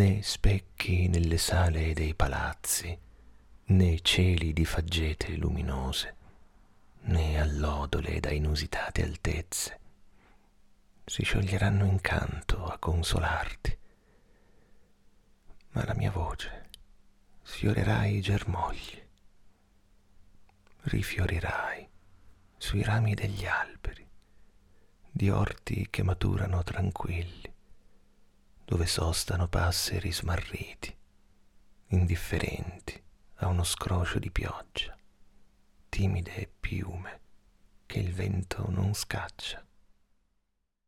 né specchi nelle sale dei palazzi, né cieli di faggete luminose, né allodole da inusitate altezze. Si scioglieranno in canto a consolarti, ma la mia voce sfiorerà i germogli, rifiorirai sui rami degli alberi, di orti che maturano tranquilli, dove sostano passeri smarriti, indifferenti a uno scrocio di pioggia, timide piume che il vento non scaccia.